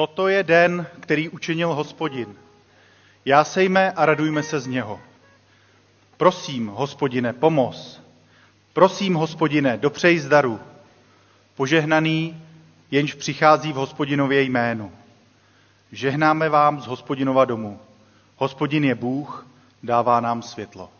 Toto je den, který učinil hospodin. Jásejme a radujme se z něho. Prosím, hospodine, pomoz. Prosím, hospodine, dopřej zdaru. Požehnaný, jenž přichází v hospodinově jménu. Žehnáme vám z hospodinova domu. Hospodin je Bůh, dává nám světlo.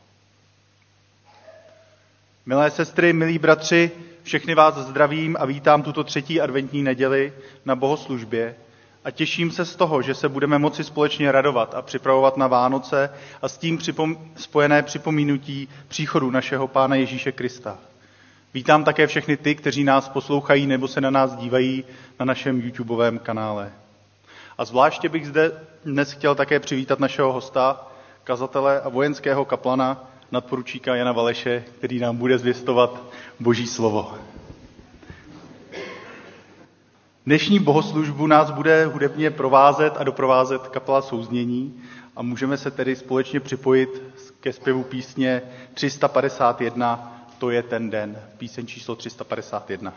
Milé sestry, milí bratři, všechny vás zdravím a vítám tuto třetí adventní neděli na bohoslužbě a těším se z toho, že se budeme moci společně radovat a připravovat na Vánoce a s tím připom- spojené připomínutí příchodu našeho Pána Ježíše Krista. Vítám také všechny ty, kteří nás poslouchají nebo se na nás dívají na našem YouTubeovém kanále. A zvláště bych zde dnes chtěl také přivítat našeho hosta, kazatele a vojenského kaplana, nadporučíka Jana Valeše, který nám bude zvěstovat Boží slovo. Dnešní bohoslužbu nás bude hudebně provázet a doprovázet kapela souznění a můžeme se tedy společně připojit ke zpěvu písně 351, to je ten den, píseň číslo 351.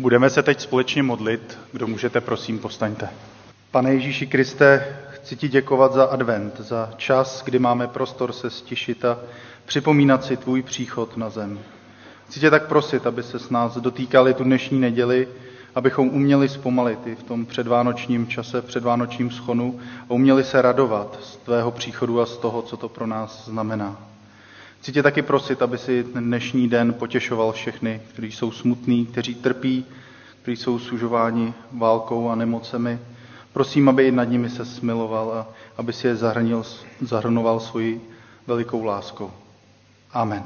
Budeme se teď společně modlit. Kdo můžete, prosím, postaňte. Pane Ježíši Kriste, chci ti děkovat za advent, za čas, kdy máme prostor se stišit a připomínat si tvůj příchod na zem. Chci tě tak prosit, aby se s nás dotýkali tu dnešní neděli, abychom uměli zpomalit i v tom předvánočním čase, předvánočním schonu a uměli se radovat z tvého příchodu a z toho, co to pro nás znamená. Chci tě taky prosit, aby si ten dnešní den potěšoval všechny, kteří jsou smutní, kteří trpí, kteří jsou sužováni válkou a nemocemi. Prosím, aby i nad nimi se smiloval a aby si je zahrnil, zahrnoval svoji velikou láskou. Amen.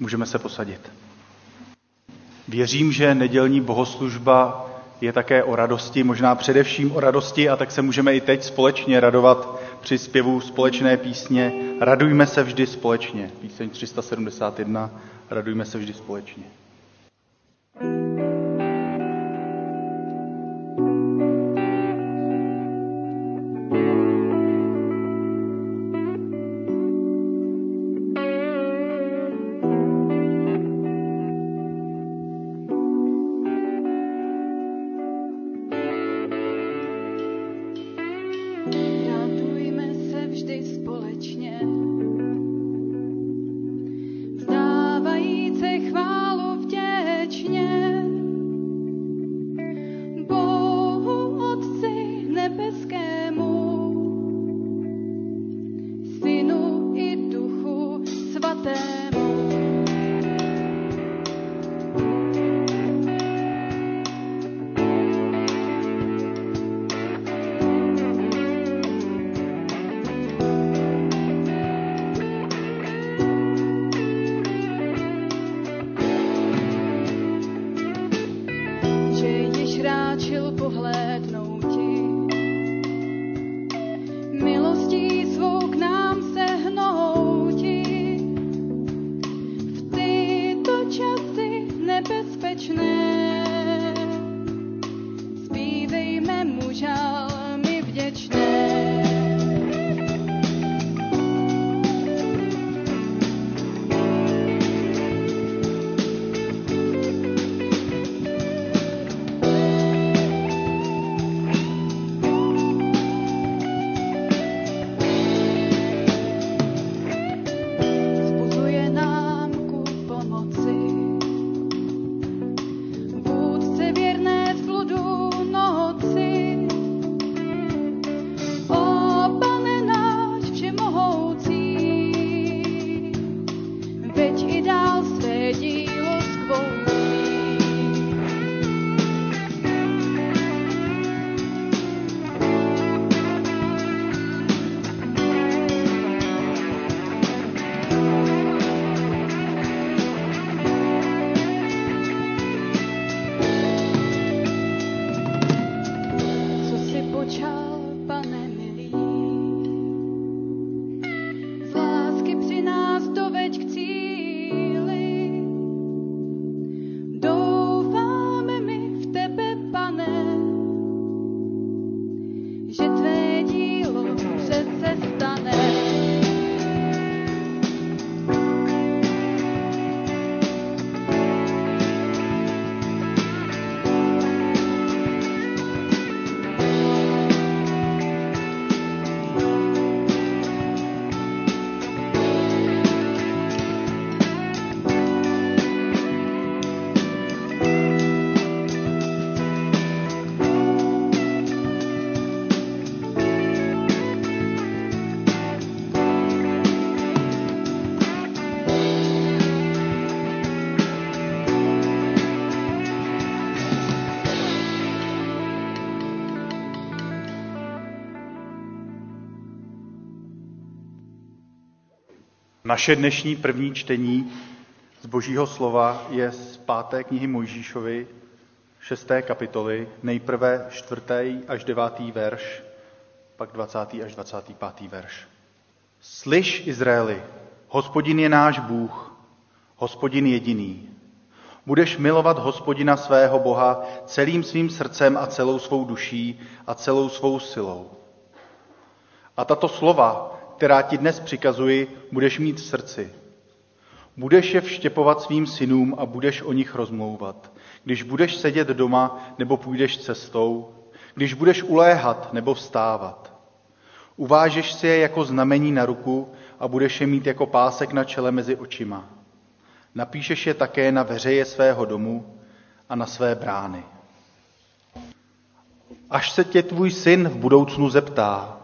Můžeme se posadit. Věřím, že nedělní bohoslužba je také o radosti, možná především o radosti, a tak se můžeme i teď společně radovat při zpěvu společné písně Radujme se vždy společně. Píseň 371. Radujme se vždy společně. Naše dnešní první čtení z Božího slova je z páté knihy Mojžíšovi, šesté kapitoly, nejprve čtvrtý až devátý verš, pak 20. až 25. verš. Slyš, Izraeli, hospodin je náš Bůh, hospodin jediný. Budeš milovat hospodina svého Boha celým svým srdcem a celou svou duší a celou svou silou. A tato slova, která ti dnes přikazuji, budeš mít v srdci. Budeš je vštěpovat svým synům a budeš o nich rozmlouvat. Když budeš sedět doma nebo půjdeš cestou, když budeš uléhat nebo vstávat. Uvážeš si je jako znamení na ruku a budeš je mít jako pásek na čele mezi očima. Napíšeš je také na veřeje svého domu a na své brány. Až se tě tvůj syn v budoucnu zeptá,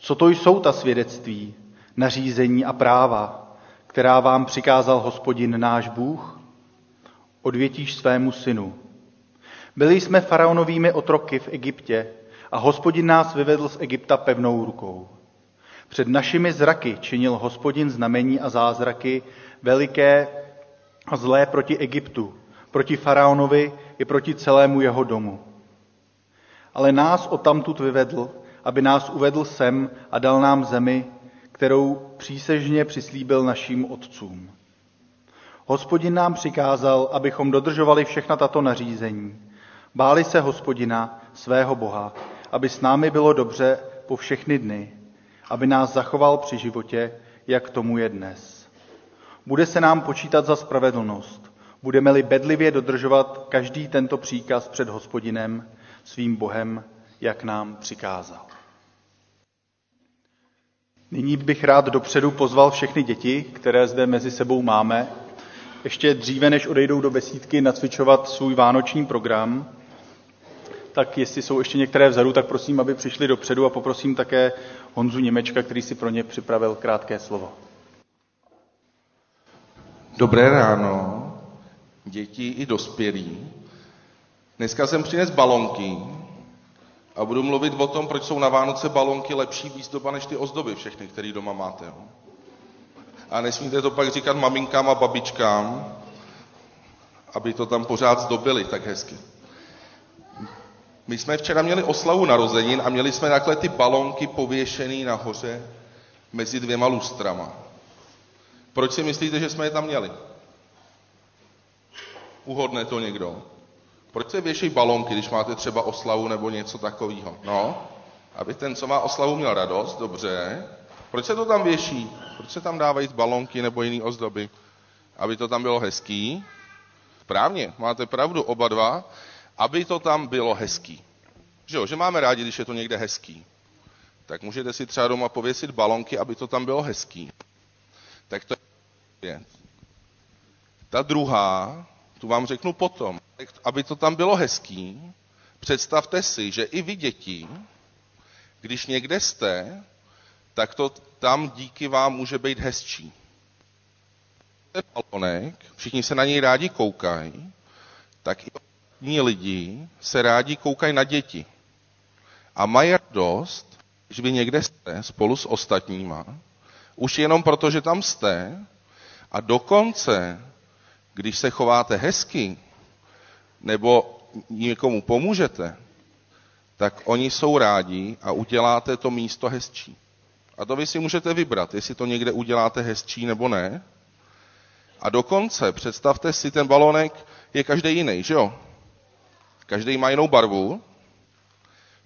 co to jsou ta svědectví, nařízení a práva, která vám přikázal hospodin náš Bůh? Odvětíš svému synu. Byli jsme faraonovými otroky v Egyptě a hospodin nás vyvedl z Egypta pevnou rukou. Před našimi zraky činil hospodin znamení a zázraky veliké a zlé proti Egyptu, proti faraonovi i proti celému jeho domu. Ale nás odtamtud vyvedl, aby nás uvedl sem a dal nám zemi, kterou přísežně přislíbil našim otcům. Hospodin nám přikázal, abychom dodržovali všechna tato nařízení. Báli se hospodina, svého Boha, aby s námi bylo dobře po všechny dny, aby nás zachoval při životě, jak tomu je dnes. Bude se nám počítat za spravedlnost, budeme-li bedlivě dodržovat každý tento příkaz před hospodinem, svým Bohem, jak nám přikázal. Nyní bych rád dopředu pozval všechny děti, které zde mezi sebou máme, ještě dříve, než odejdou do besídky, nacvičovat svůj vánoční program. Tak jestli jsou ještě některé vzadu, tak prosím, aby přišli dopředu a poprosím také Honzu Němečka, který si pro ně připravil krátké slovo. Dobré ráno, děti i dospělí. Dneska jsem přines balonky, a budu mluvit o tom, proč jsou na Vánoce balonky lepší výzdoba než ty ozdoby všechny, které doma máte. Jo? A nesmíte to pak říkat maminkám a babičkám, aby to tam pořád zdobili tak hezky. My jsme včera měli oslavu narozenin a měli jsme takhle ty balonky pověšený nahoře mezi dvěma lustrama. Proč si myslíte, že jsme je tam měli? Uhodne to někdo? Proč se věší balonky, když máte třeba oslavu nebo něco takového? No, aby ten, co má oslavu, měl radost, dobře. Proč se to tam věší? Proč se tam dávají balonky nebo jiné ozdoby? Aby to tam bylo hezký? Správně, máte pravdu, oba dva. Aby to tam bylo hezký. Že jo, že máme rádi, když je to někde hezký. Tak můžete si třeba doma pověsit balonky, aby to tam bylo hezký. Tak to je. Ta druhá, tu vám řeknu potom aby to tam bylo hezký, představte si, že i vy děti, když někde jste, tak to tam díky vám může být hezčí. Balonek, všichni se na něj rádi koukají, tak i ostatní lidi se rádi koukají na děti. A mají radost, když vy někde jste spolu s ostatníma, už jenom proto, že tam jste, a dokonce, když se chováte hezky, nebo někomu pomůžete, tak oni jsou rádi a uděláte to místo hezčí. A to vy si můžete vybrat, jestli to někde uděláte hezčí nebo ne. A dokonce, představte si, ten balonek je každý jiný, že jo? Každý má jinou barvu.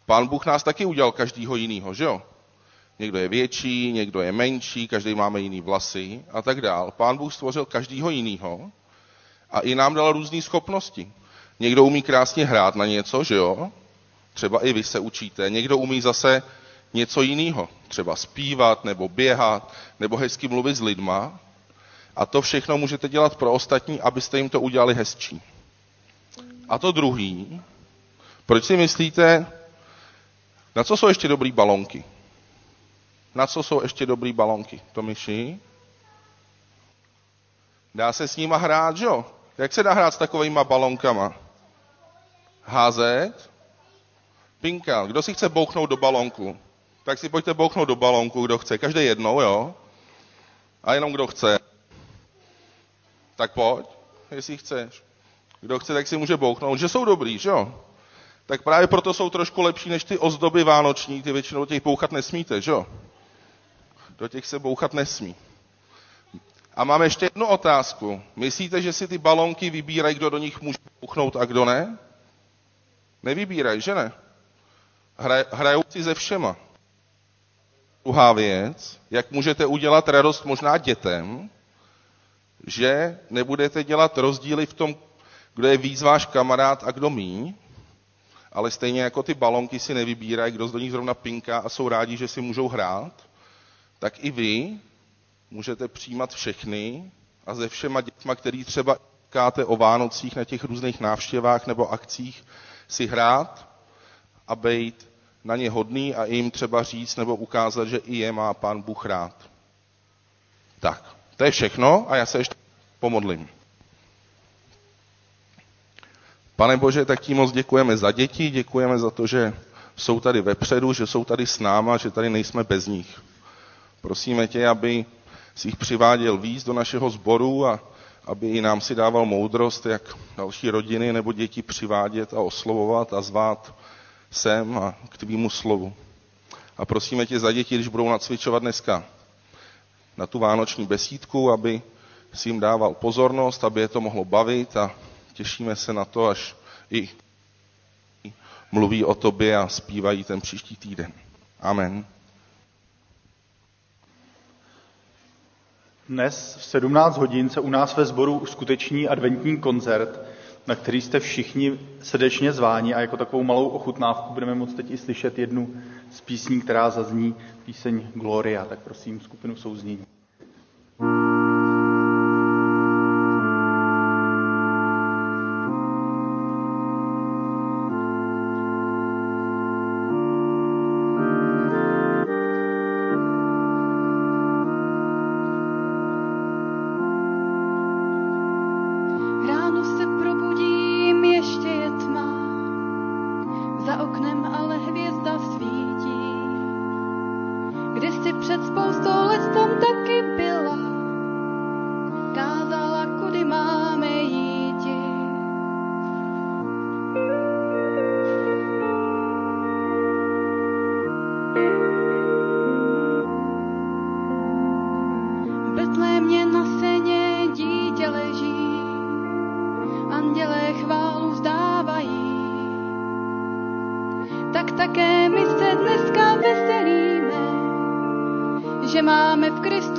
Pán Bůh nás taky udělal každýho jinýho, že jo? Někdo je větší, někdo je menší, každý máme jiný vlasy a tak dál. Pán Bůh stvořil každýho jinýho a i nám dal různé schopnosti. Někdo umí krásně hrát na něco, že jo? Třeba i vy se učíte. Někdo umí zase něco jiného. Třeba zpívat, nebo běhat, nebo hezky mluvit s lidma. A to všechno můžete dělat pro ostatní, abyste jim to udělali hezčí. A to druhý, proč si myslíte, na co jsou ještě dobrý balonky? Na co jsou ještě dobrý balonky? To myši? Dá se s nima hrát, že jo? Jak se dá hrát s takovýma balonkama? Házet. Pinka, kdo si chce bouchnout do balonku? Tak si pojďte bouchnout do balonku, kdo chce. Každý jednou, jo? A jenom kdo chce. Tak pojď, jestli chceš. Kdo chce, tak si může bouchnout, že jsou dobrý, že jo? Tak právě proto jsou trošku lepší než ty ozdoby vánoční, ty většinou do těch bouchat nesmíte, že jo? Do těch se bouchat nesmí. A mám ještě jednu otázku. Myslíte, že si ty balonky vybírají, kdo do nich může bouchnout a kdo ne? Nevybírají, že ne? Hraj, hrajou si ze všema. Druhá věc, jak můžete udělat radost možná dětem, že nebudete dělat rozdíly v tom, kdo je víc váš kamarád a kdo mí, ale stejně jako ty balonky si nevybírají, kdo z do nich zrovna pinká a jsou rádi, že si můžou hrát, tak i vy můžete přijímat všechny a ze všema dětma, který třeba káte o Vánocích na těch různých návštěvách nebo akcích, si hrát a být na ně hodný a jim třeba říct nebo ukázat, že i je má pán Bůh rád. Tak, to je všechno a já se ještě pomodlím. Pane Bože, tak ti moc děkujeme za děti, děkujeme za to, že jsou tady vepředu, že jsou tady s náma, že tady nejsme bez nich. Prosíme tě, aby si jich přiváděl víc do našeho sboru a aby i nám si dával moudrost, jak další rodiny nebo děti přivádět a oslovovat a zvát sem a k tvýmu slovu. A prosíme tě za děti, když budou nacvičovat dneska na tu vánoční besídku, aby si jim dával pozornost, aby je to mohlo bavit a těšíme se na to, až i mluví o tobě a zpívají ten příští týden. Amen. Dnes v 17 hodin se u nás ve sboru uskuteční adventní koncert, na který jste všichni srdečně zváni a jako takovou malou ochutnávku budeme moct teď i slyšet jednu z písní, která zazní, píseň Gloria. Tak prosím skupinu souznění. že máme v Kristu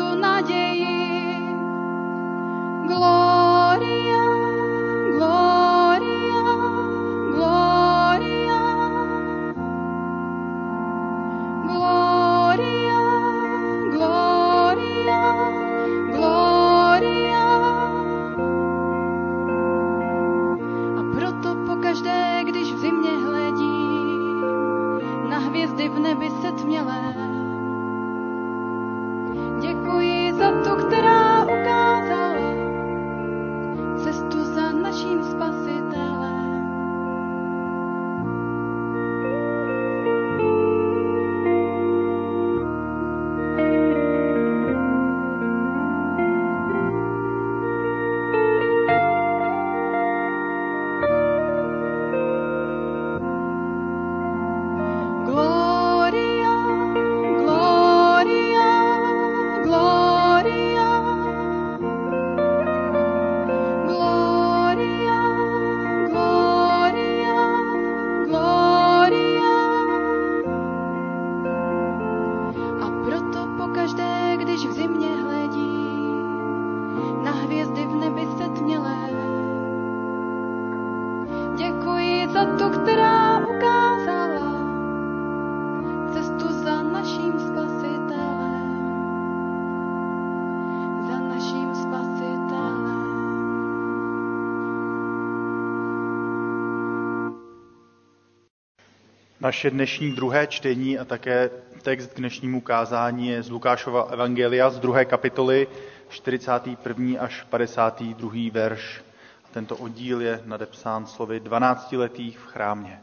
Naše dnešní druhé čtení a také text k dnešnímu kázání je z Lukášova Evangelia z druhé kapitoly, 41. až 52. verš. Tento oddíl je nadepsán slovy 12-letých v chrámě.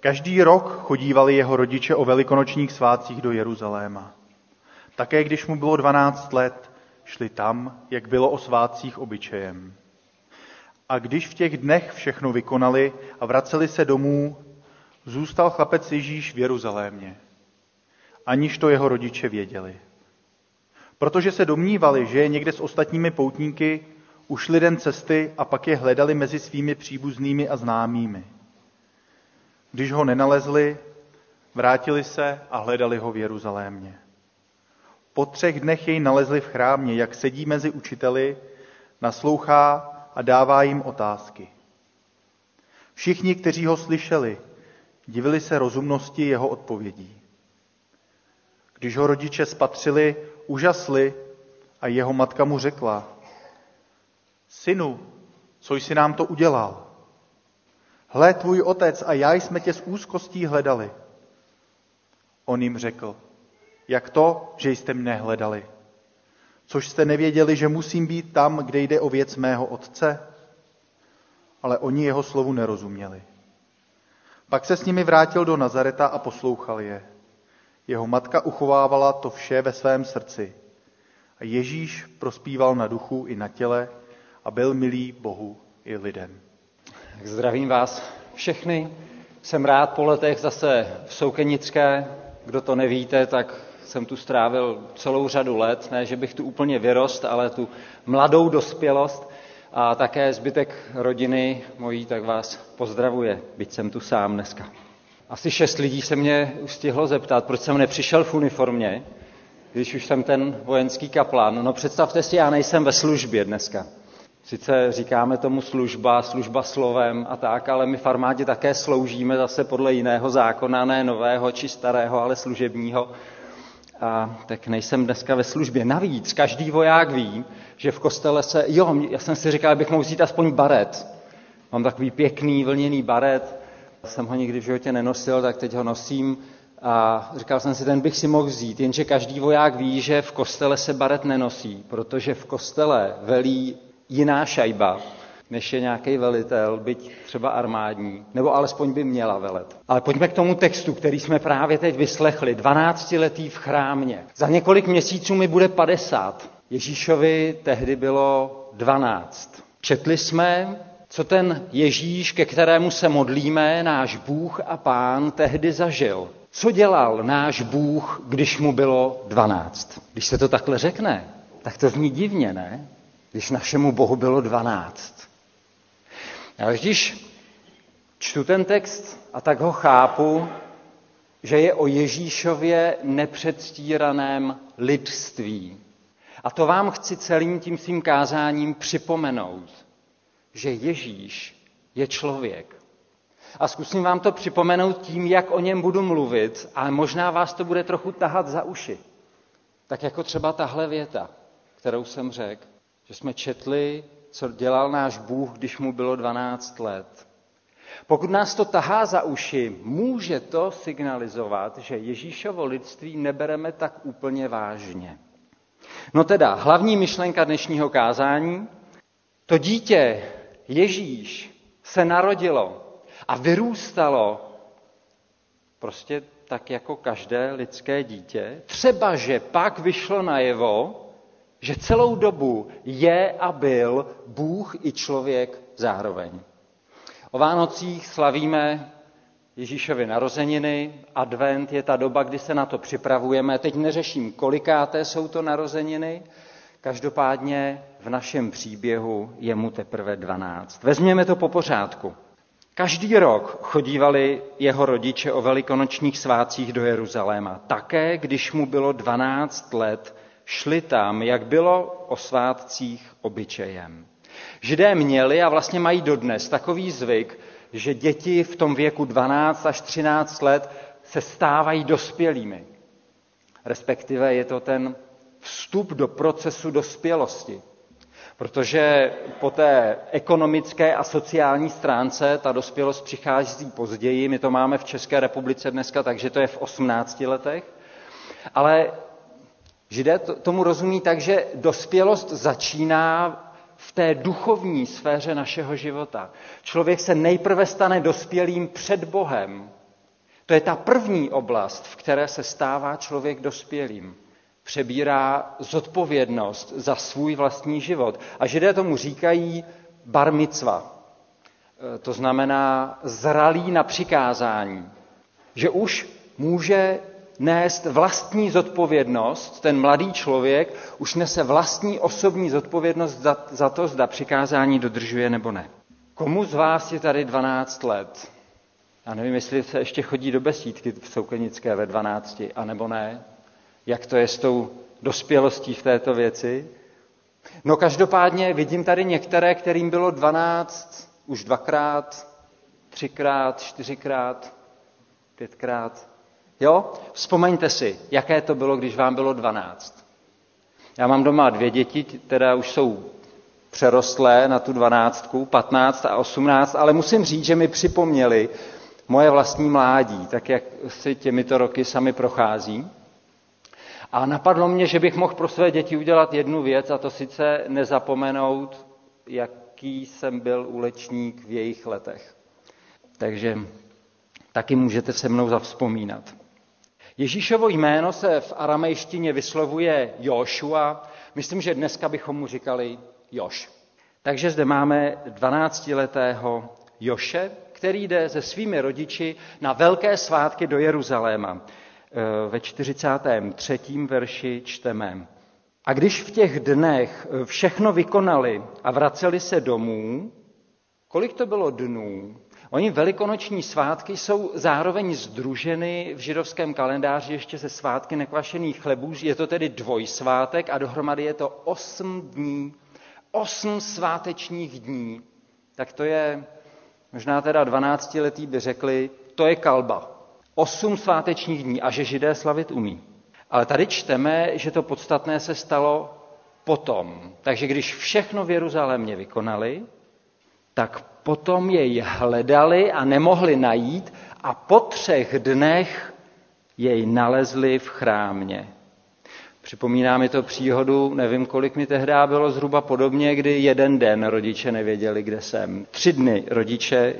Každý rok chodívali jeho rodiče o velikonočních svátcích do Jeruzaléma. Také když mu bylo 12 let, šli tam, jak bylo o svátcích obyčejem. A když v těch dnech všechno vykonali a vraceli se domů, zůstal chlapec Ježíš v Jeruzalémě, aniž to jeho rodiče věděli. Protože se domnívali, že je někde s ostatními poutníky, ušli den cesty a pak je hledali mezi svými příbuznými a známými. Když ho nenalezli, vrátili se a hledali ho v Jeruzalémě. Po třech dnech jej nalezli v chrámě, jak sedí mezi učiteli, naslouchá a dává jim otázky. Všichni, kteří ho slyšeli, divili se rozumnosti jeho odpovědí. Když ho rodiče spatřili, užasli a jeho matka mu řekla, synu, co jsi nám to udělal? Hle, tvůj otec a já jsme tě s úzkostí hledali. On jim řekl, jak to, že jste mne hledali? Což jste nevěděli, že musím být tam, kde jde o věc mého otce? Ale oni jeho slovu nerozuměli. Pak se s nimi vrátil do Nazareta a poslouchal je. Jeho matka uchovávala to vše ve svém srdci. A Ježíš prospíval na duchu i na těle a byl milý Bohu i lidem. Tak zdravím vás všechny. Jsem rád po letech zase v Soukenické. Kdo to nevíte, tak jsem tu strávil celou řadu let. Ne, že bych tu úplně vyrost, ale tu mladou dospělost. A také zbytek rodiny mojí tak vás pozdravuje, byť jsem tu sám dneska. Asi šest lidí se mě stihlo zeptat, proč jsem nepřišel v uniformě, když už jsem ten vojenský kaplan. No představte si, já nejsem ve službě dneska. Sice říkáme tomu služba, služba slovem a tak, ale my v armádě také sloužíme zase podle jiného zákona, ne nového či starého, ale služebního. A tak nejsem dneska ve službě. Navíc každý voják ví, že v kostele se, jo, já jsem si říkal, abych mohl vzít aspoň baret. Mám takový pěkný vlněný baret, jsem ho nikdy v životě nenosil, tak teď ho nosím. A říkal jsem si, ten bych si mohl vzít, jenže každý voják ví, že v kostele se baret nenosí, protože v kostele velí jiná šajba, než je nějaký velitel, byť třeba armádní, nebo alespoň by měla velet. Ale pojďme k tomu textu, který jsme právě teď vyslechli. 12-letý v chrámě. Za několik měsíců mi bude 50. Ježíšovi tehdy bylo 12. Četli jsme, co ten Ježíš, ke kterému se modlíme, náš Bůh a Pán, tehdy zažil. Co dělal náš Bůh, když mu bylo 12? Když se to takhle řekne, tak to zní divně, ne? Když našemu Bohu bylo 12. Já když čtu ten text a tak ho chápu, že je o Ježíšově nepředstíraném lidství. A to vám chci celým tím svým kázáním připomenout, že Ježíš je člověk. A zkusím vám to připomenout tím, jak o něm budu mluvit, ale možná vás to bude trochu tahat za uši. Tak jako třeba tahle věta, kterou jsem řekl, že jsme četli, co dělal náš Bůh, když mu bylo 12 let. Pokud nás to tahá za uši, může to signalizovat, že Ježíšovo lidství nebereme tak úplně vážně. No teda, hlavní myšlenka dnešního kázání, to dítě Ježíš se narodilo a vyrůstalo prostě tak jako každé lidské dítě, třeba že pak vyšlo najevo, že celou dobu je a byl Bůh i člověk zároveň. O Vánocích slavíme Ježíšovy narozeniny, advent je ta doba, kdy se na to připravujeme. Teď neřeším, kolikáté jsou to narozeniny, každopádně v našem příběhu je mu teprve 12. Vezměme to po pořádku. Každý rok chodívali jeho rodiče o velikonočních svácích do Jeruzaléma. Také, když mu bylo 12 let, šli tam, jak bylo o svátcích obyčejem. Židé měli a vlastně mají dodnes takový zvyk, že děti v tom věku 12 až 13 let se stávají dospělými. Respektive je to ten vstup do procesu dospělosti. Protože po té ekonomické a sociální stránce ta dospělost přichází později. My to máme v České republice dneska, takže to je v 18 letech. Ale Židé tomu rozumí tak, že dospělost začíná v té duchovní sféře našeho života. Člověk se nejprve stane dospělým před Bohem. To je ta první oblast, v které se stává člověk dospělým. přebírá zodpovědnost za svůj vlastní život. A židé tomu říkají bar mitzva. E, to znamená zralý na přikázání. Že už může nést vlastní zodpovědnost, ten mladý člověk už nese vlastní osobní zodpovědnost za, za to, zda přikázání dodržuje nebo ne. Komu z vás je tady 12 let? Já nevím, jestli se ještě chodí do besídky v Soukenické ve 12, anebo ne. Jak to je s tou dospělostí v této věci? No každopádně vidím tady některé, kterým bylo 12 už dvakrát, třikrát, čtyřikrát, pětkrát. Jo? Vzpomeňte si, jaké to bylo, když vám bylo 12. Já mám doma dvě děti, které už jsou přerostlé na tu dvanáctku, 15 a 18, ale musím říct, že mi připomněli moje vlastní mládí, tak jak si těmito roky sami prochází. A napadlo mě, že bych mohl pro své děti udělat jednu věc, a to sice nezapomenout, jaký jsem byl úlečník v jejich letech. Takže taky můžete se mnou zavzpomínat. Ježíšovo jméno se v aramejštině vyslovuje Joshua. Myslím, že dneska bychom mu říkali Još. Takže zde máme 12-letého Joše, který jde se svými rodiči na velké svátky do Jeruzaléma. E, ve 43. verši čteme. A když v těch dnech všechno vykonali a vraceli se domů, kolik to bylo dnů? Oni velikonoční svátky jsou zároveň združeny v židovském kalendáři ještě se svátky nekvašených chlebů. Je to tedy dvojsvátek a dohromady je to osm dní. Osm svátečních dní. Tak to je, možná teda dvanáctiletí by řekli, to je kalba. Osm svátečních dní a že židé slavit umí. Ale tady čteme, že to podstatné se stalo potom. Takže když všechno v Jeruzalémě vykonali, tak potom jej hledali a nemohli najít a po třech dnech jej nalezli v chrámě. Připomíná mi to příhodu, nevím, kolik mi tehdy bylo, zhruba podobně, kdy jeden den rodiče nevěděli, kde jsem. Tři dny rodiče e,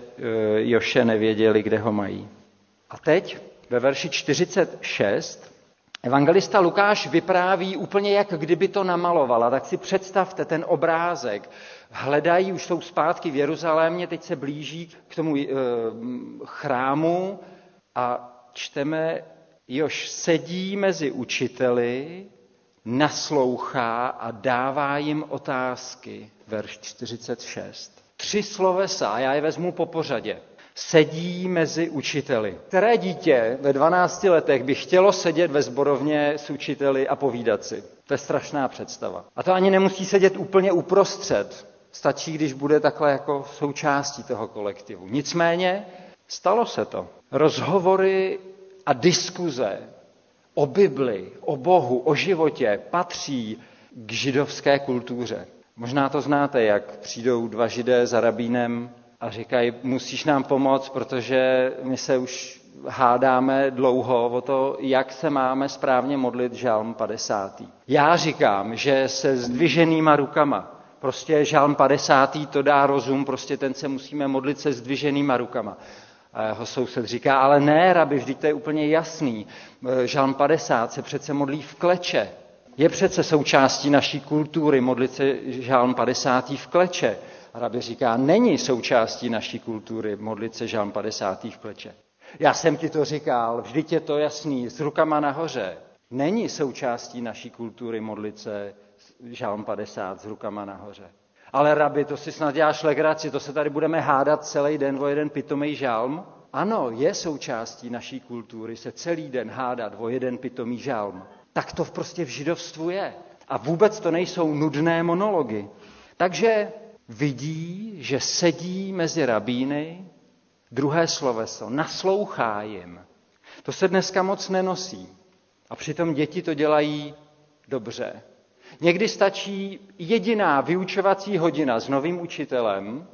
Joše nevěděli, kde ho mají. A teď ve verši 46 evangelista Lukáš vypráví úplně, jak kdyby to namalovala. Tak si představte ten obrázek hledají, už jsou zpátky v Jeruzalémě, teď se blíží k tomu e, chrámu a čteme, Jož sedí mezi učiteli, naslouchá a dává jim otázky. Verš 46. Tři slovesa, a já je vezmu po pořadě. Sedí mezi učiteli. Které dítě ve 12 letech by chtělo sedět ve zborovně s učiteli a povídat si? To je strašná představa. A to ani nemusí sedět úplně uprostřed. Stačí, když bude takhle jako součástí toho kolektivu. Nicméně stalo se to. Rozhovory a diskuze o Bibli, o Bohu, o životě patří k židovské kultuře. Možná to znáte, jak přijdou dva židé za rabínem a říkají, musíš nám pomoct, protože my se už hádáme dlouho o to, jak se máme správně modlit žalm 50. Já říkám, že se zdviženýma rukama Prostě žálm 50. to dá rozum, prostě ten se musíme modlit se zdviženýma rukama. A jeho soused říká, ale ne, rabi, vždyť to je úplně jasný. Žálm 50 se přece modlí v kleče. Je přece součástí naší kultury modlit se žálm 50. v kleče. A rabi říká, není součástí naší kultury modlit se žálm 50. v kleče. Já jsem ti to říkal, vždyť je to jasný, s rukama nahoře. Není součástí naší kultury modlit se žálm 50 s rukama nahoře. Ale rabi, to si snad děláš legraci, to se tady budeme hádat celý den o jeden pitomý žálm? Ano, je součástí naší kultury se celý den hádat o jeden pitomý žálm. Tak to prostě v židovstvu je. A vůbec to nejsou nudné monology. Takže vidí, že sedí mezi rabíny, druhé sloveso, naslouchá jim. To se dneska moc nenosí. A přitom děti to dělají dobře. Někdy stačí jediná vyučovací hodina s novým učitelem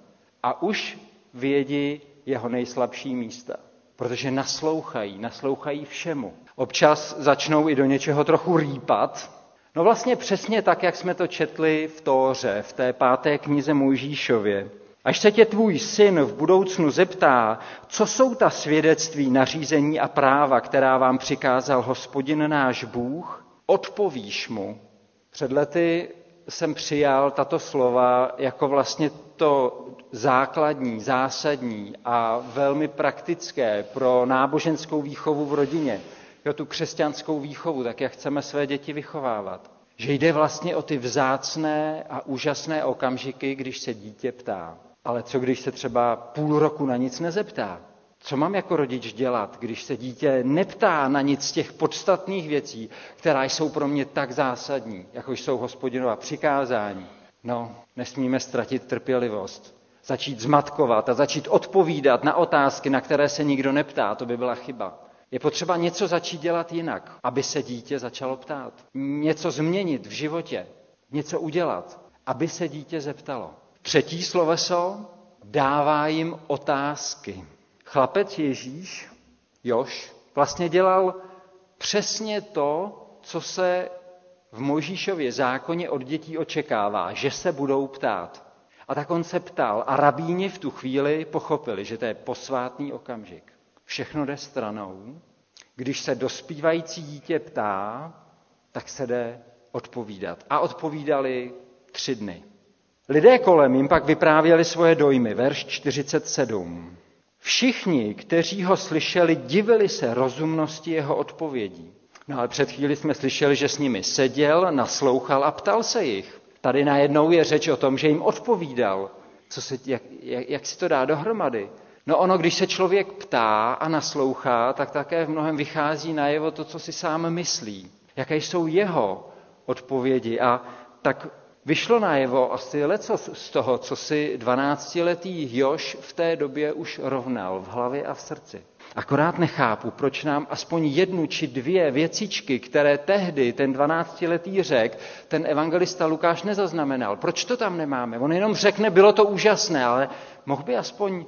a už vědí jeho nejslabší místa. Protože naslouchají, naslouchají všemu. Občas začnou i do něčeho trochu rýpat. No vlastně přesně tak, jak jsme to četli v Tóře, v té páté knize Mojžíšově. Až se tě tvůj syn v budoucnu zeptá, co jsou ta svědectví, nařízení a práva, která vám přikázal hospodin náš Bůh, odpovíš mu. Před lety jsem přijal tato slova jako vlastně to základní, zásadní a velmi praktické pro náboženskou výchovu v rodině, jo, tu křesťanskou výchovu, tak jak chceme své děti vychovávat. Že jde vlastně o ty vzácné a úžasné okamžiky, když se dítě ptá. Ale co když se třeba půl roku na nic nezeptá? Co mám jako rodič dělat, když se dítě neptá na nic z těch podstatných věcí, která jsou pro mě tak zásadní, jako jsou hospodinova přikázání? No, nesmíme ztratit trpělivost, začít zmatkovat a začít odpovídat na otázky, na které se nikdo neptá, to by byla chyba. Je potřeba něco začít dělat jinak, aby se dítě začalo ptát. Něco změnit v životě, něco udělat, aby se dítě zeptalo. Třetí sloveso dává jim otázky. Chlapec Ježíš, Još, vlastně dělal přesně to, co se v Mojžíšově zákoně od dětí očekává, že se budou ptát. A tak on se ptal a rabíni v tu chvíli pochopili, že to je posvátný okamžik. Všechno jde stranou. Když se dospívající dítě ptá, tak se jde odpovídat. A odpovídali tři dny. Lidé kolem jim pak vyprávěli svoje dojmy. Verš 47. Všichni, kteří ho slyšeli, divili se rozumnosti jeho odpovědí. No ale před chvíli jsme slyšeli, že s nimi seděl, naslouchal a ptal se jich. Tady najednou je řeč o tom, že jim odpovídal. Co se, jak, jak, jak si to dá dohromady? No ono, když se člověk ptá a naslouchá, tak také v mnohem vychází najevo to, co si sám myslí. Jaké jsou jeho odpovědi. A tak vyšlo najevo asi leco z toho, co si 12-letý Još v té době už rovnal v hlavě a v srdci. Akorát nechápu, proč nám aspoň jednu či dvě věcičky, které tehdy ten 12-letý řek, ten evangelista Lukáš nezaznamenal. Proč to tam nemáme? On jenom řekne, bylo to úžasné, ale mohl by aspoň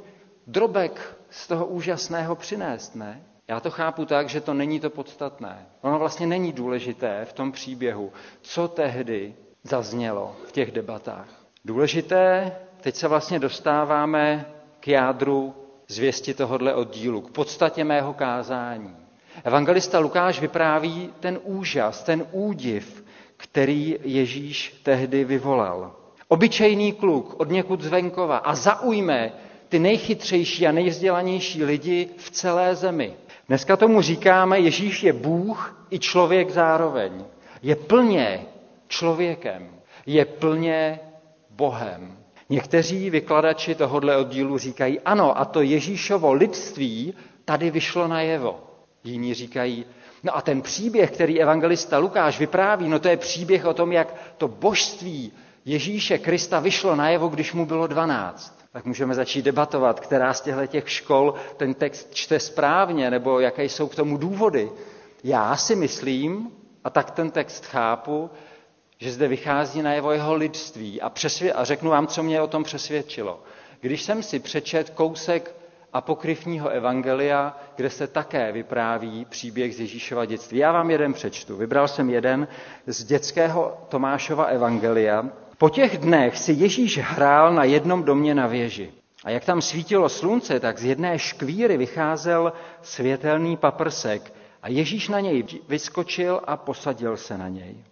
drobek z toho úžasného přinést, ne? Já to chápu tak, že to není to podstatné. Ono vlastně není důležité v tom příběhu, co tehdy zaznělo v těch debatách. Důležité, teď se vlastně dostáváme k jádru zvěsti tohohle oddílu, k podstatě mého kázání. Evangelista Lukáš vypráví ten úžas, ten údiv, který Ježíš tehdy vyvolal. Obyčejný kluk od někud zvenkova a zaujme ty nejchytřejší a nejvzdělanější lidi v celé zemi. Dneska tomu říkáme, Ježíš je Bůh i člověk zároveň. Je plně člověkem, je plně Bohem. Někteří vykladači tohohle oddílu říkají, ano, a to Ježíšovo lidství tady vyšlo najevo. Jiní říkají, no a ten příběh, který evangelista Lukáš vypráví, no to je příběh o tom, jak to božství Ježíše Krista vyšlo najevo, když mu bylo 12. Tak můžeme začít debatovat, která z těchto těch škol ten text čte správně, nebo jaké jsou k tomu důvody. Já si myslím, a tak ten text chápu, že zde vychází na jeho jeho lidství a, přesvě- a řeknu vám, co mě o tom přesvědčilo. Když jsem si přečet kousek apokryfního evangelia, kde se také vypráví příběh z Ježíšova dětství. Já vám jeden přečtu. Vybral jsem jeden z dětského Tomášova evangelia. Po těch dnech si Ježíš hrál na jednom domě na věži. A jak tam svítilo slunce, tak z jedné škvíry vycházel světelný paprsek a Ježíš na něj vyskočil a posadil se na něj.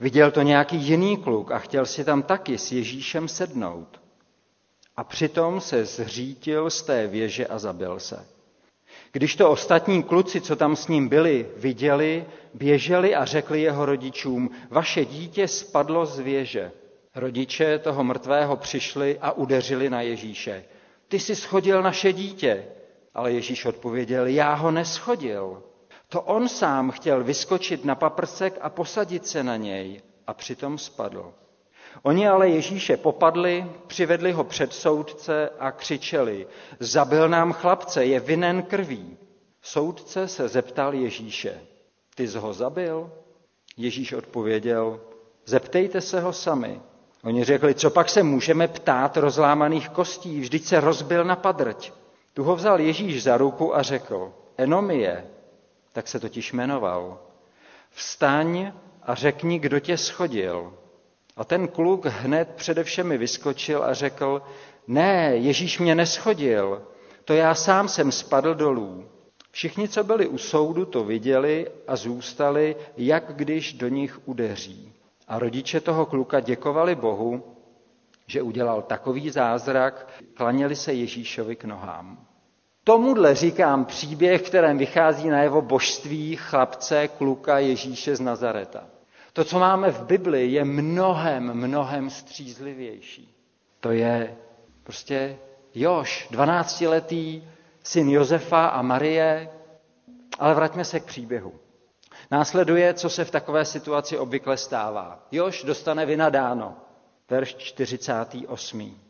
Viděl to nějaký jiný kluk a chtěl si tam taky s Ježíšem sednout. A přitom se zřítil z té věže a zabil se. Když to ostatní kluci, co tam s ním byli, viděli, běželi a řekli jeho rodičům, vaše dítě spadlo z věže. Rodiče toho mrtvého přišli a udeřili na Ježíše. Ty jsi schodil naše dítě. Ale Ježíš odpověděl, já ho neschodil. To on sám chtěl vyskočit na paprsek a posadit se na něj a přitom spadl. Oni ale Ježíše popadli, přivedli ho před soudce a křičeli, zabil nám chlapce, je vinen krví. Soudce se zeptal Ježíše, ty jsi ho zabil? Ježíš odpověděl, zeptejte se ho sami. Oni řekli, co pak se můžeme ptát rozlámaných kostí, vždyť se rozbil na padrť. Tu ho vzal Ježíš za ruku a řekl, Enomie, tak se totiž jmenoval. Vstaň a řekni, kdo tě schodil. A ten kluk hned přede všemi vyskočil a řekl, ne, Ježíš mě neschodil, to já sám jsem spadl dolů. Všichni, co byli u soudu, to viděli a zůstali, jak když do nich udeří. A rodiče toho kluka děkovali Bohu, že udělal takový zázrak, klaněli se Ježíšovi k nohám. Tomuhle říkám příběh, kterém vychází na jeho božství chlapce, kluka Ježíše z Nazareta. To, co máme v Bibli, je mnohem, mnohem střízlivější. To je prostě Još, 12-letý syn Josefa a Marie. Ale vraťme se k příběhu. Následuje, co se v takové situaci obvykle stává. Još dostane vynadáno. Verš 48.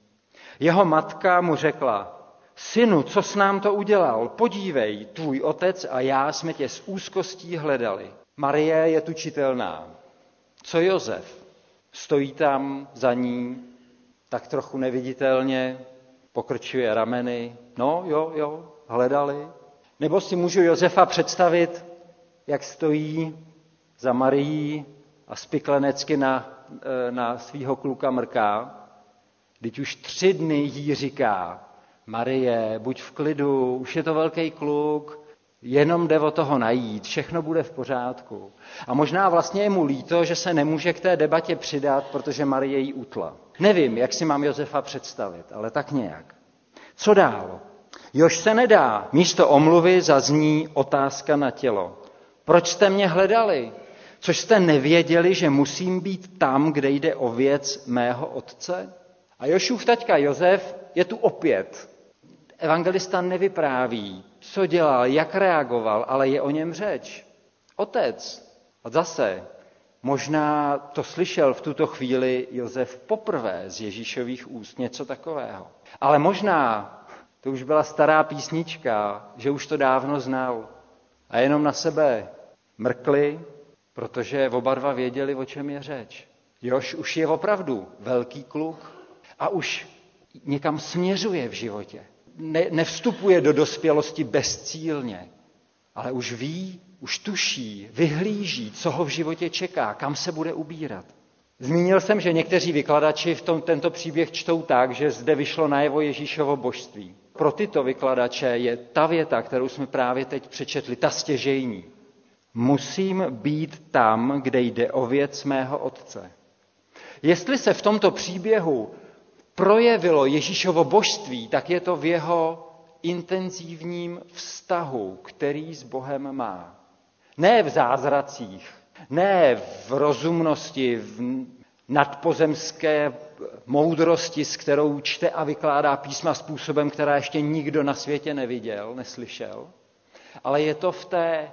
Jeho matka mu řekla, synu, co s nám to udělal? Podívej, tvůj otec a já jsme tě s úzkostí hledali. Marie je tučitelná. Co Jozef? Stojí tam za ní, tak trochu neviditelně, pokrčuje rameny. No, jo, jo, hledali. Nebo si můžu Josefa představit, jak stojí za Marií a spiklenecky na, e, na svého kluka mrká. Teď už tři dny jí říká, Marie, buď v klidu, už je to velký kluk, jenom jde o toho najít, všechno bude v pořádku. A možná vlastně je mu líto, že se nemůže k té debatě přidat, protože Marie jí utla. Nevím, jak si mám Josefa představit, ale tak nějak. Co dál? Jož se nedá. Místo omluvy zazní otázka na tělo. Proč jste mě hledali? Což jste nevěděli, že musím být tam, kde jde o věc mého otce? A Jošův taťka Josef je tu opět. Evangelista nevypráví, co dělal, jak reagoval, ale je o něm řeč. Otec. A zase, možná to slyšel v tuto chvíli Josef poprvé z Ježíšových úst, něco takového. Ale možná to už byla stará písnička, že už to dávno znal. A jenom na sebe mrkli, protože oba dva věděli, o čem je řeč. Jož už je opravdu velký kluk a už někam směřuje v životě. Ne, nevstupuje do dospělosti bezcílně, ale už ví, už tuší, vyhlíží, co ho v životě čeká, kam se bude ubírat. Zmínil jsem, že někteří vykladači v tom, tento příběh čtou tak, že zde vyšlo najevo Ježíšovo božství. Pro tyto vykladače je ta věta, kterou jsme právě teď přečetli, ta stěžejní. Musím být tam, kde jde o věc mého otce. Jestli se v tomto příběhu projevilo Ježíšovo božství, tak je to v jeho intenzivním vztahu, který s Bohem má. Ne v zázracích, ne v rozumnosti, v nadpozemské moudrosti, s kterou čte a vykládá písma způsobem, která ještě nikdo na světě neviděl, neslyšel, ale je to v té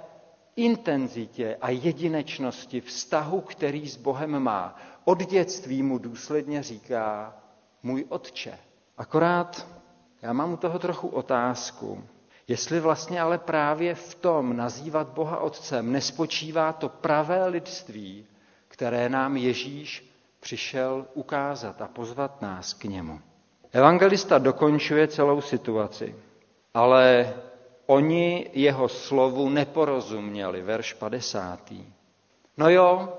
intenzitě a jedinečnosti vztahu, který s Bohem má. Od dětství mu důsledně říká můj otče. Akorát já mám u toho trochu otázku. Jestli vlastně ale právě v tom nazývat Boha Otcem nespočívá to pravé lidství, které nám Ježíš přišel ukázat a pozvat nás k němu. Evangelista dokončuje celou situaci, ale oni jeho slovu neporozuměli, verš 50. No jo,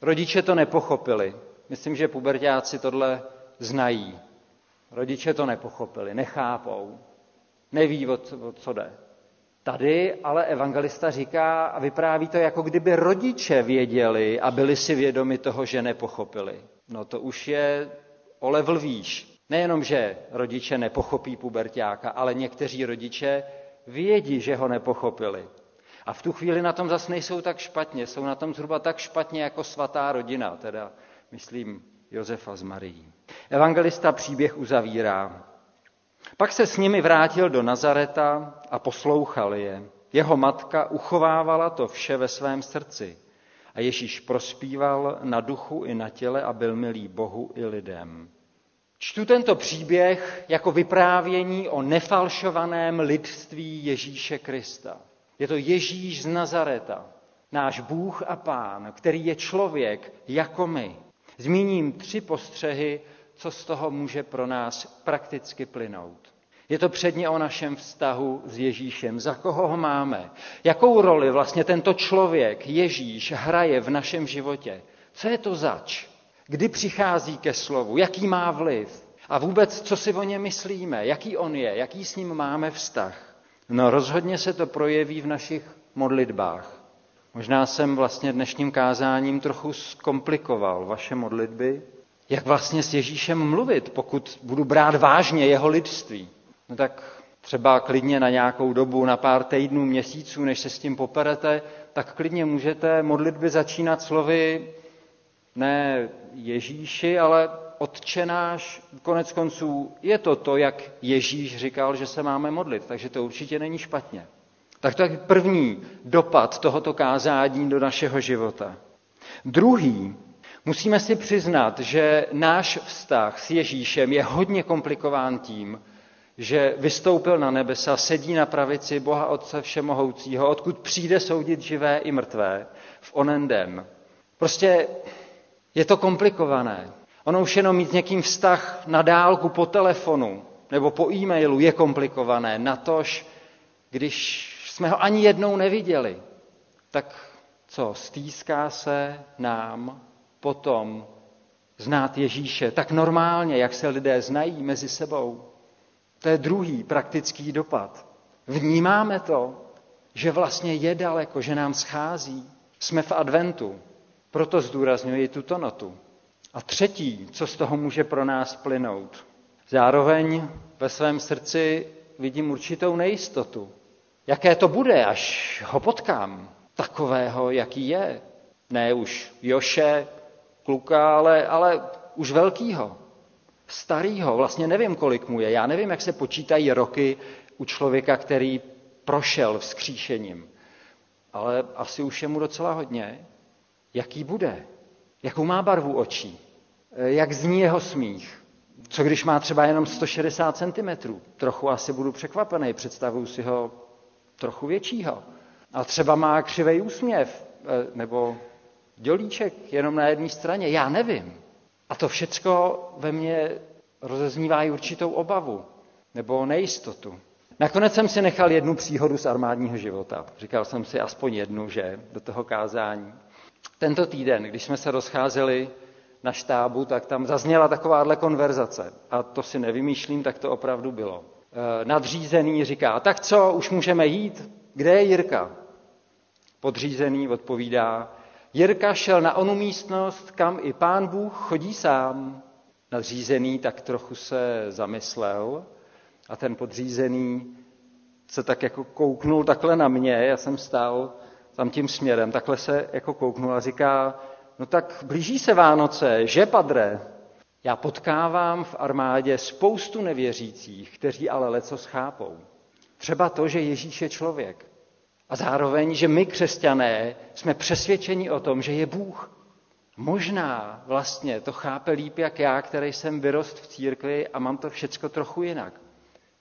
rodiče to nepochopili. Myslím, že pubertáci tohle znají. Rodiče to nepochopili, nechápou, neví, o co, co jde. Tady ale evangelista říká a vypráví to, jako kdyby rodiče věděli a byli si vědomi toho, že nepochopili. No to už je o level výš. Nejenom, že rodiče nepochopí pubertáka, ale někteří rodiče vědí, že ho nepochopili. A v tu chvíli na tom zase nejsou tak špatně. Jsou na tom zhruba tak špatně jako svatá rodina, teda myslím Josefa z Marií. Evangelista příběh uzavírá. Pak se s nimi vrátil do Nazareta a poslouchal je. Jeho matka uchovávala to vše ve svém srdci. A Ježíš prospíval na duchu i na těle a byl milý Bohu i lidem. Čtu tento příběh jako vyprávění o nefalšovaném lidství Ježíše Krista. Je to Ježíš z Nazareta, náš Bůh a Pán, který je člověk jako my. Zmíním tři postřehy co z toho může pro nás prakticky plynout. Je to předně o našem vztahu s Ježíšem. Za koho ho máme? Jakou roli vlastně tento člověk, Ježíš, hraje v našem životě? Co je to zač? Kdy přichází ke slovu? Jaký má vliv? A vůbec, co si o něm myslíme? Jaký on je? Jaký s ním máme vztah? No rozhodně se to projeví v našich modlitbách. Možná jsem vlastně dnešním kázáním trochu zkomplikoval vaše modlitby, jak vlastně s Ježíšem mluvit, pokud budu brát vážně jeho lidství. No tak třeba klidně na nějakou dobu, na pár týdnů, měsíců, než se s tím poperete, tak klidně můžete modlitby začínat slovy ne Ježíši, ale odčenáš, konec konců je to to, jak Ježíš říkal, že se máme modlit, takže to určitě není špatně. Tak to je první dopad tohoto kázání do našeho života. Druhý, musíme si přiznat, že náš vztah s Ježíšem je hodně komplikován tím, že vystoupil na nebesa, sedí na pravici Boha Otce Všemohoucího, odkud přijde soudit živé i mrtvé v onen den. Prostě je to komplikované. Ono už jenom mít někým vztah na dálku po telefonu nebo po e-mailu je komplikované. Natož, když jsme ho ani jednou neviděli, tak co, stýská se nám potom znát Ježíše tak normálně, jak se lidé znají mezi sebou. To je druhý praktický dopad. Vnímáme to, že vlastně je daleko, že nám schází. Jsme v adventu, proto zdůrazňuji tuto notu. A třetí, co z toho může pro nás plynout. Zároveň ve svém srdci vidím určitou nejistotu. Jaké to bude, až ho potkám, takového, jaký je. Ne už Joše, kluka, ale, ale už velkýho, starýho, vlastně nevím, kolik mu je. Já nevím, jak se počítají roky u člověka, který prošel vzkříšením. Ale asi už je mu docela hodně. Jaký bude? Jakou má barvu očí? Jak zní jeho smích? Co když má třeba jenom 160 cm? Trochu asi budu překvapený, představuju si ho trochu většího. A třeba má křivej úsměv, eh, nebo dělíček jenom na jedné straně, já nevím. A to všecko ve mně rozeznívá i určitou obavu nebo nejistotu. Nakonec jsem si nechal jednu příhodu z armádního života. Říkal jsem si aspoň jednu, že do toho kázání. Tento týden, když jsme se rozcházeli na štábu, tak tam zazněla takováhle konverzace. A to si nevymýšlím, tak to opravdu bylo. E, nadřízený říká, tak co, už můžeme jít? Kde je Jirka? Podřízený odpovídá, Jirka šel na onu místnost, kam i pán Bůh chodí sám. Nadřízený tak trochu se zamyslel a ten podřízený se tak jako kouknul takhle na mě, já jsem stál tam tím směrem, takhle se jako kouknul a říká, no tak blíží se Vánoce, že padre? Já potkávám v armádě spoustu nevěřících, kteří ale leco schápou. Třeba to, že Ježíš je člověk. A zároveň, že my, křesťané, jsme přesvědčeni o tom, že je Bůh. Možná vlastně to chápe líp jak já, který jsem vyrost v církvi a mám to všecko trochu jinak.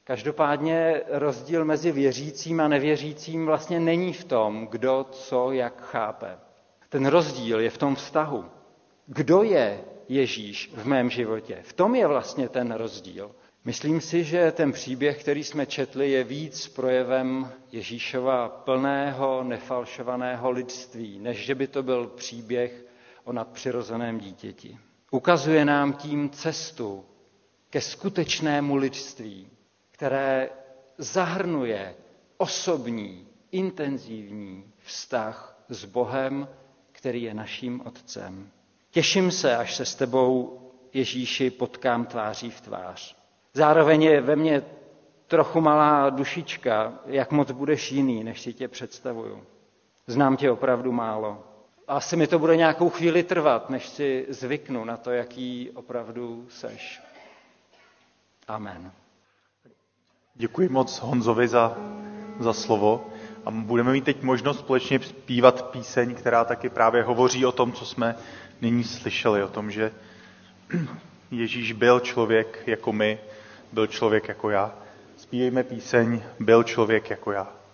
Každopádně rozdíl mezi věřícím a nevěřícím vlastně není v tom, kdo co jak chápe. Ten rozdíl je v tom vztahu. Kdo je Ježíš v mém životě? V tom je vlastně ten rozdíl. Myslím si, že ten příběh, který jsme četli, je víc projevem Ježíšova plného, nefalšovaného lidství, než že by to byl příběh o nadpřirozeném dítěti. Ukazuje nám tím cestu ke skutečnému lidství, které zahrnuje osobní, intenzivní vztah s Bohem, který je naším Otcem. Těším se, až se s tebou, Ježíši, potkám tváří v tvář. Zároveň je ve mně trochu malá dušička, jak moc budeš jiný, než si tě představuju. Znám tě opravdu málo. Asi mi to bude nějakou chvíli trvat, než si zvyknu na to, jaký opravdu seš. Amen. Děkuji moc Honzovi za, za slovo. A budeme mít teď možnost společně zpívat píseň, která taky právě hovoří o tom, co jsme nyní slyšeli, o tom, že Ježíš byl člověk jako my, byl člověk jako já. Zpívejme píseň Byl člověk jako já.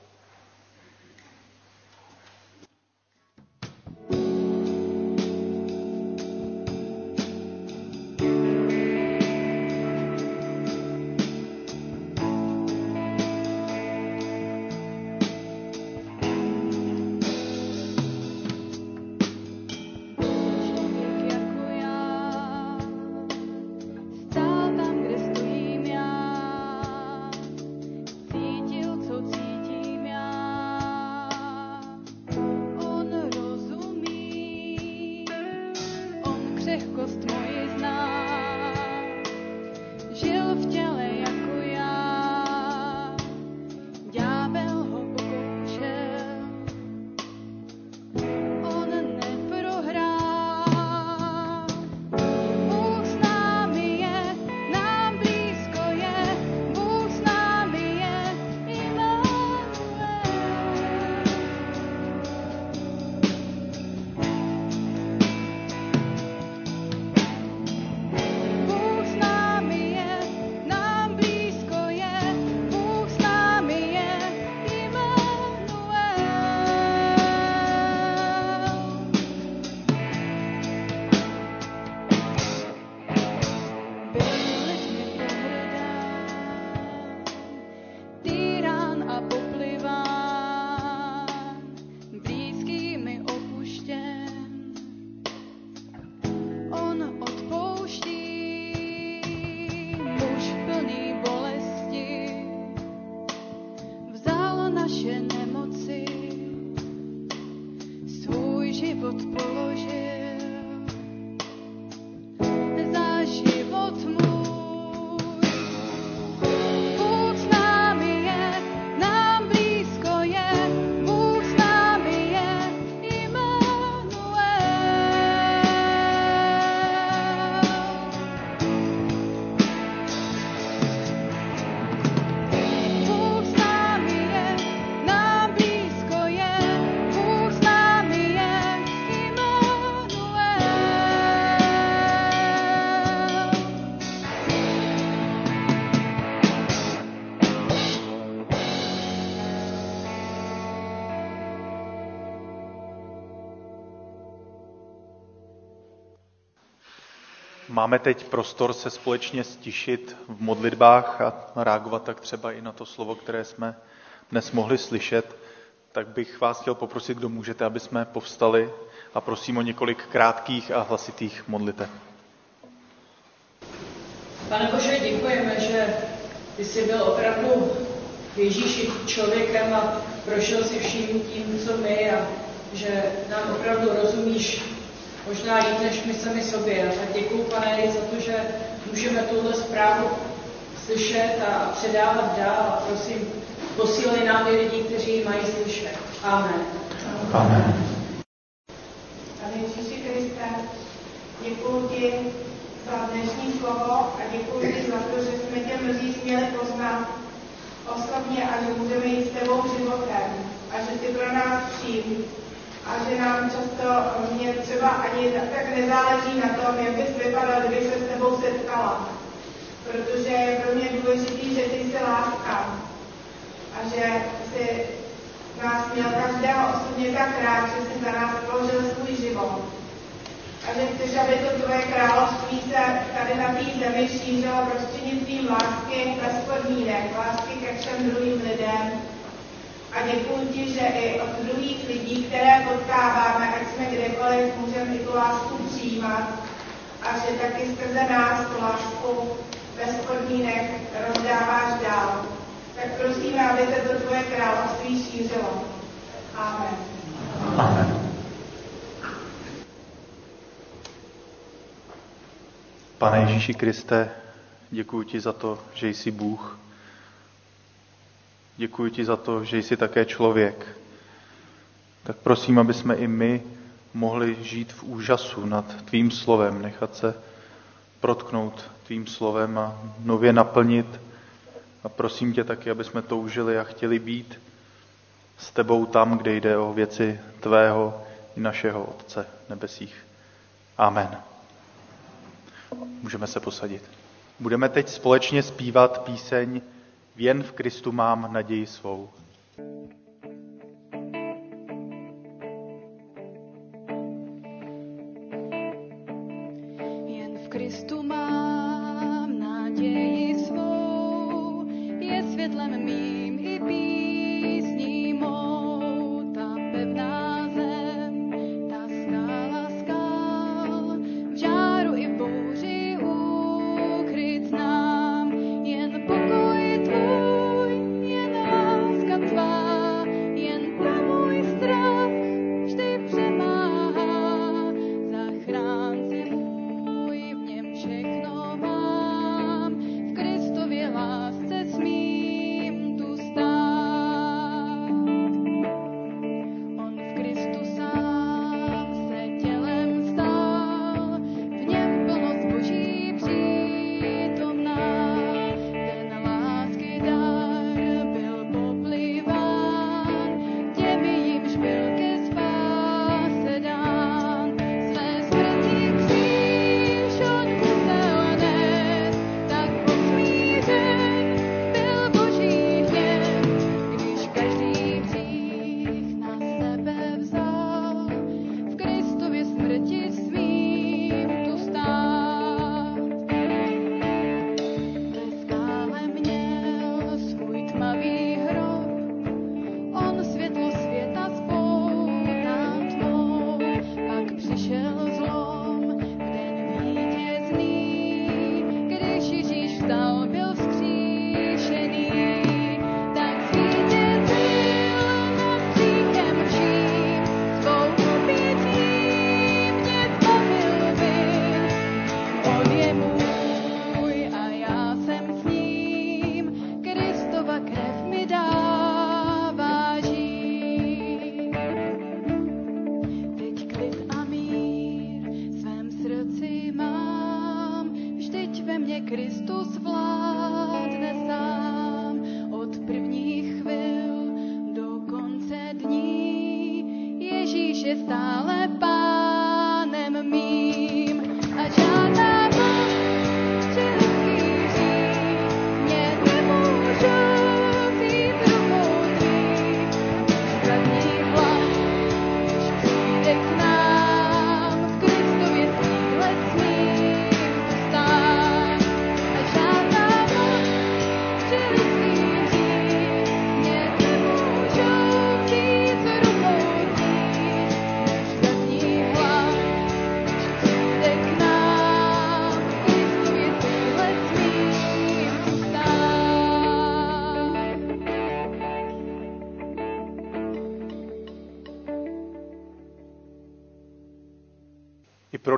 Máme teď prostor se společně stišit v modlitbách a reagovat tak třeba i na to slovo, které jsme dnes mohli slyšet, tak bych vás chtěl poprosit, kdo můžete, aby jsme povstali a prosím o několik krátkých a hlasitých modlitev. Pane Bože, děkujeme, že ty jsi byl opravdu Ježíši člověkem a prošel si vším tím, co my a že nám opravdu rozumíš možná líp než my sami sobě. A děkuji, pane, za to, že můžeme tuhle zprávu slyšet a předávat dál. A prosím, posílej nám i lidi, kteří ji mají slyšet. Amen. Amen. Pane Ježíši Kriste, děkuji ti za dnešní slovo a děkuji ti za to, že jsme tě mnozí směli poznat osobně a že můžeme jít s tebou životem a že ty pro nás přijím a že nám často mě třeba ani tak nezáleží na tom, jak bys vypadal, kdyby se s tebou setkala. Protože je pro mě důležitý, že ty jsi láska a že jsi nás měl každého osobně tak rád, že jsi za nás položil svůj život. A že chceš, aby to tvoje království se tady na té zemi šířilo prostřednictvím lásky bez podmínek, lásky ke všem druhým lidem, a děkuji ti, že i od druhých lidí, které potkáváme, ať jsme kdekoliv, můžeme tu lásku přijímat a že taky skrze nás tu lásku bez podmínek rozdáváš dál. Tak prosíme, aby se to tvoje království šířilo. Amen. Amen. Pane Ježíši Kriste, děkuji ti za to, že jsi Bůh, Děkuji ti za to, že jsi také člověk. Tak prosím, aby jsme i my mohli žít v úžasu nad tvým slovem, nechat se protknout tvým slovem a nově naplnit. A prosím tě taky, aby jsme toužili a chtěli být s tebou tam, kde jde o věci tvého i našeho Otce nebesích. Amen. Můžeme se posadit. Budeme teď společně zpívat píseň jen v Kristu mám naději svou. Ježíš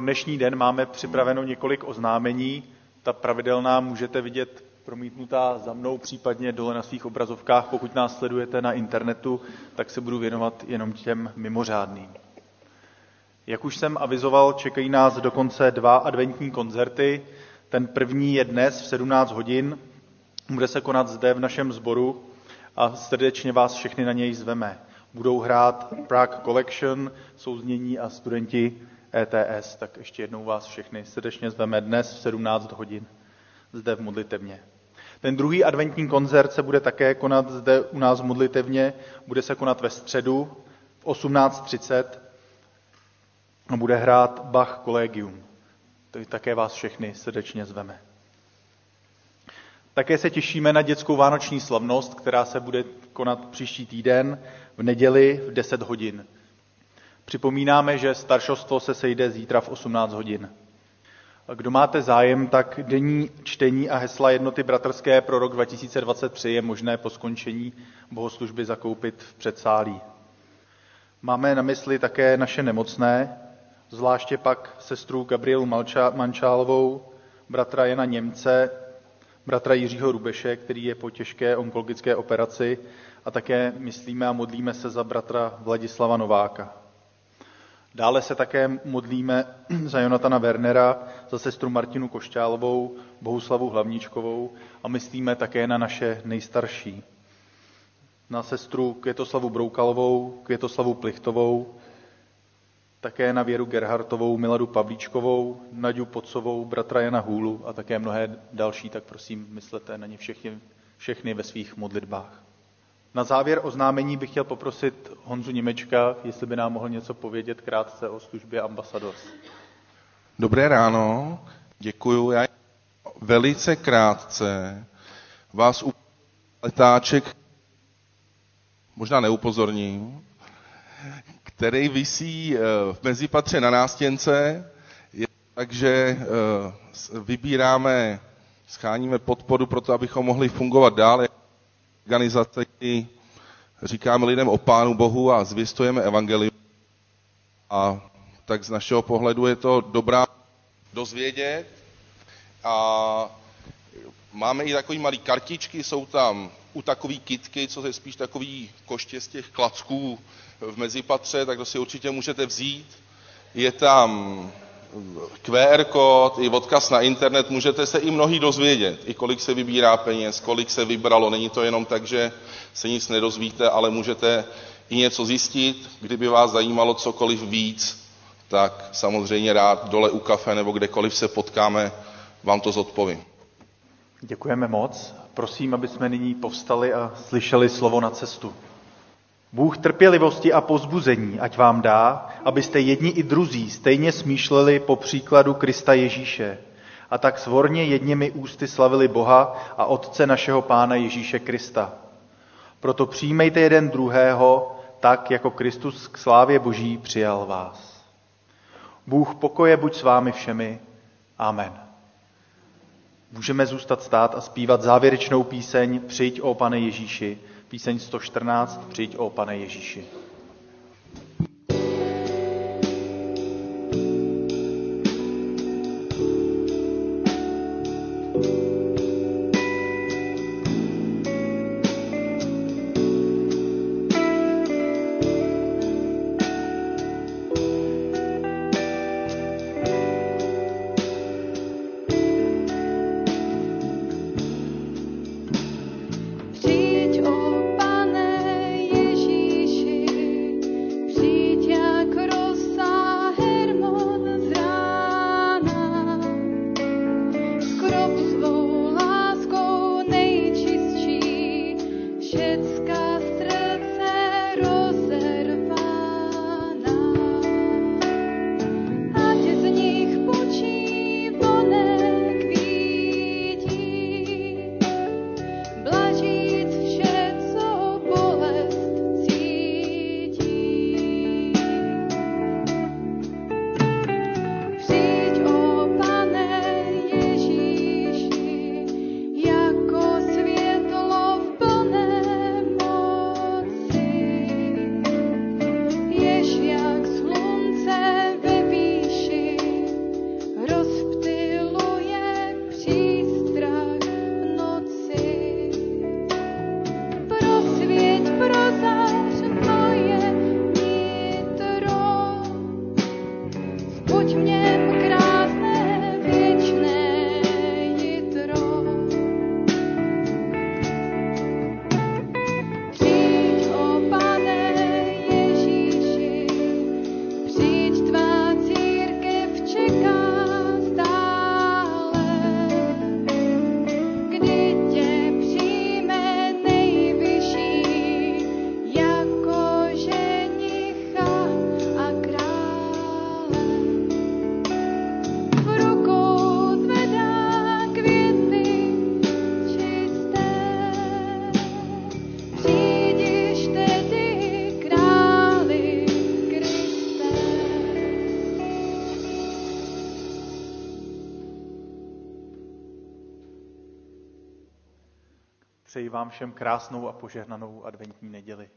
dnešní den máme připraveno několik oznámení. Ta pravidelná můžete vidět promítnutá za mnou, případně dole na svých obrazovkách. Pokud nás sledujete na internetu, tak se budu věnovat jenom těm mimořádným. Jak už jsem avizoval, čekají nás dokonce dva adventní koncerty. Ten první je dnes v 17 hodin, bude se konat zde v našem sboru a srdečně vás všechny na něj zveme. Budou hrát Prague Collection, souznění a studenti ETS, tak ještě jednou vás všechny srdečně zveme dnes v 17 hodin zde v modlitevně. Ten druhý adventní koncert se bude také konat zde u nás v modlitevně, bude se konat ve středu v 18.30 a bude hrát Bach Collegium. Také vás všechny srdečně zveme. Také se těšíme na dětskou vánoční slavnost, která se bude konat příští týden v neděli v 10 hodin. Připomínáme, že staršostvo se sejde zítra v 18 hodin. Kdo máte zájem, tak denní čtení a hesla jednoty bratrské pro rok 2023 je možné po skončení bohoslužby zakoupit v předsálí. Máme na mysli také naše nemocné, zvláště pak sestru Gabrielu Mančálovou, bratra Jana Němce, bratra Jiřího Rubeše, který je po těžké onkologické operaci a také myslíme a modlíme se za bratra Vladislava Nováka. Dále se také modlíme za Jonatana Wernera, za sestru Martinu Košťálovou, Bohuslavu Hlavníčkovou a myslíme také na naše nejstarší. Na sestru Květoslavu Broukalovou, Květoslavu Plichtovou, také na Věru Gerhartovou, Miladu Pavlíčkovou, Naďu Pocovou, bratra Jana Hůlu a také mnohé další, tak prosím, myslete na ně všechny, všechny ve svých modlitbách. Na závěr oznámení bych chtěl poprosit Honzu Němečka, jestli by nám mohl něco povědět krátce o službě Ambasadors. Dobré ráno, děkuju. Já velice krátce vás u letáček možná neupozorním, který visí eh, v mezipatře na nástěnce, takže eh, vybíráme, scháníme podporu pro to, abychom mohli fungovat dál organizace, kdy říkáme lidem o Pánu Bohu a zvěstujeme evangelium. A tak z našeho pohledu je to dobrá dozvědět. A máme i takový malý kartičky, jsou tam u takový kitky, co je spíš takový koště z těch klacků v mezipatře, tak to si určitě můžete vzít. Je tam QR kód, i odkaz na internet, můžete se i mnohý dozvědět, i kolik se vybírá peněz, kolik se vybralo. Není to jenom tak, že se nic nedozvíte, ale můžete i něco zjistit. Kdyby vás zajímalo cokoliv víc, tak samozřejmě rád dole u kafe nebo kdekoliv se potkáme, vám to zodpovím. Děkujeme moc. Prosím, aby jsme nyní povstali a slyšeli slovo na cestu. Bůh trpělivosti a pozbuzení ať vám dá, abyste jedni i druzí stejně smýšleli po příkladu Krista Ježíše a tak svorně jedněmi ústy slavili Boha a Otce našeho Pána Ježíše Krista. Proto přijmejte jeden druhého tak, jako Kristus k slávě Boží přijal vás. Bůh pokoje buď s vámi všemi. Amen. Můžeme zůstat stát a zpívat závěrečnou píseň Přijď, o pane Ježíši, Píseň 114, přijď o pane Ježíši. Přeji vám všem krásnou a požehnanou adventní neděli.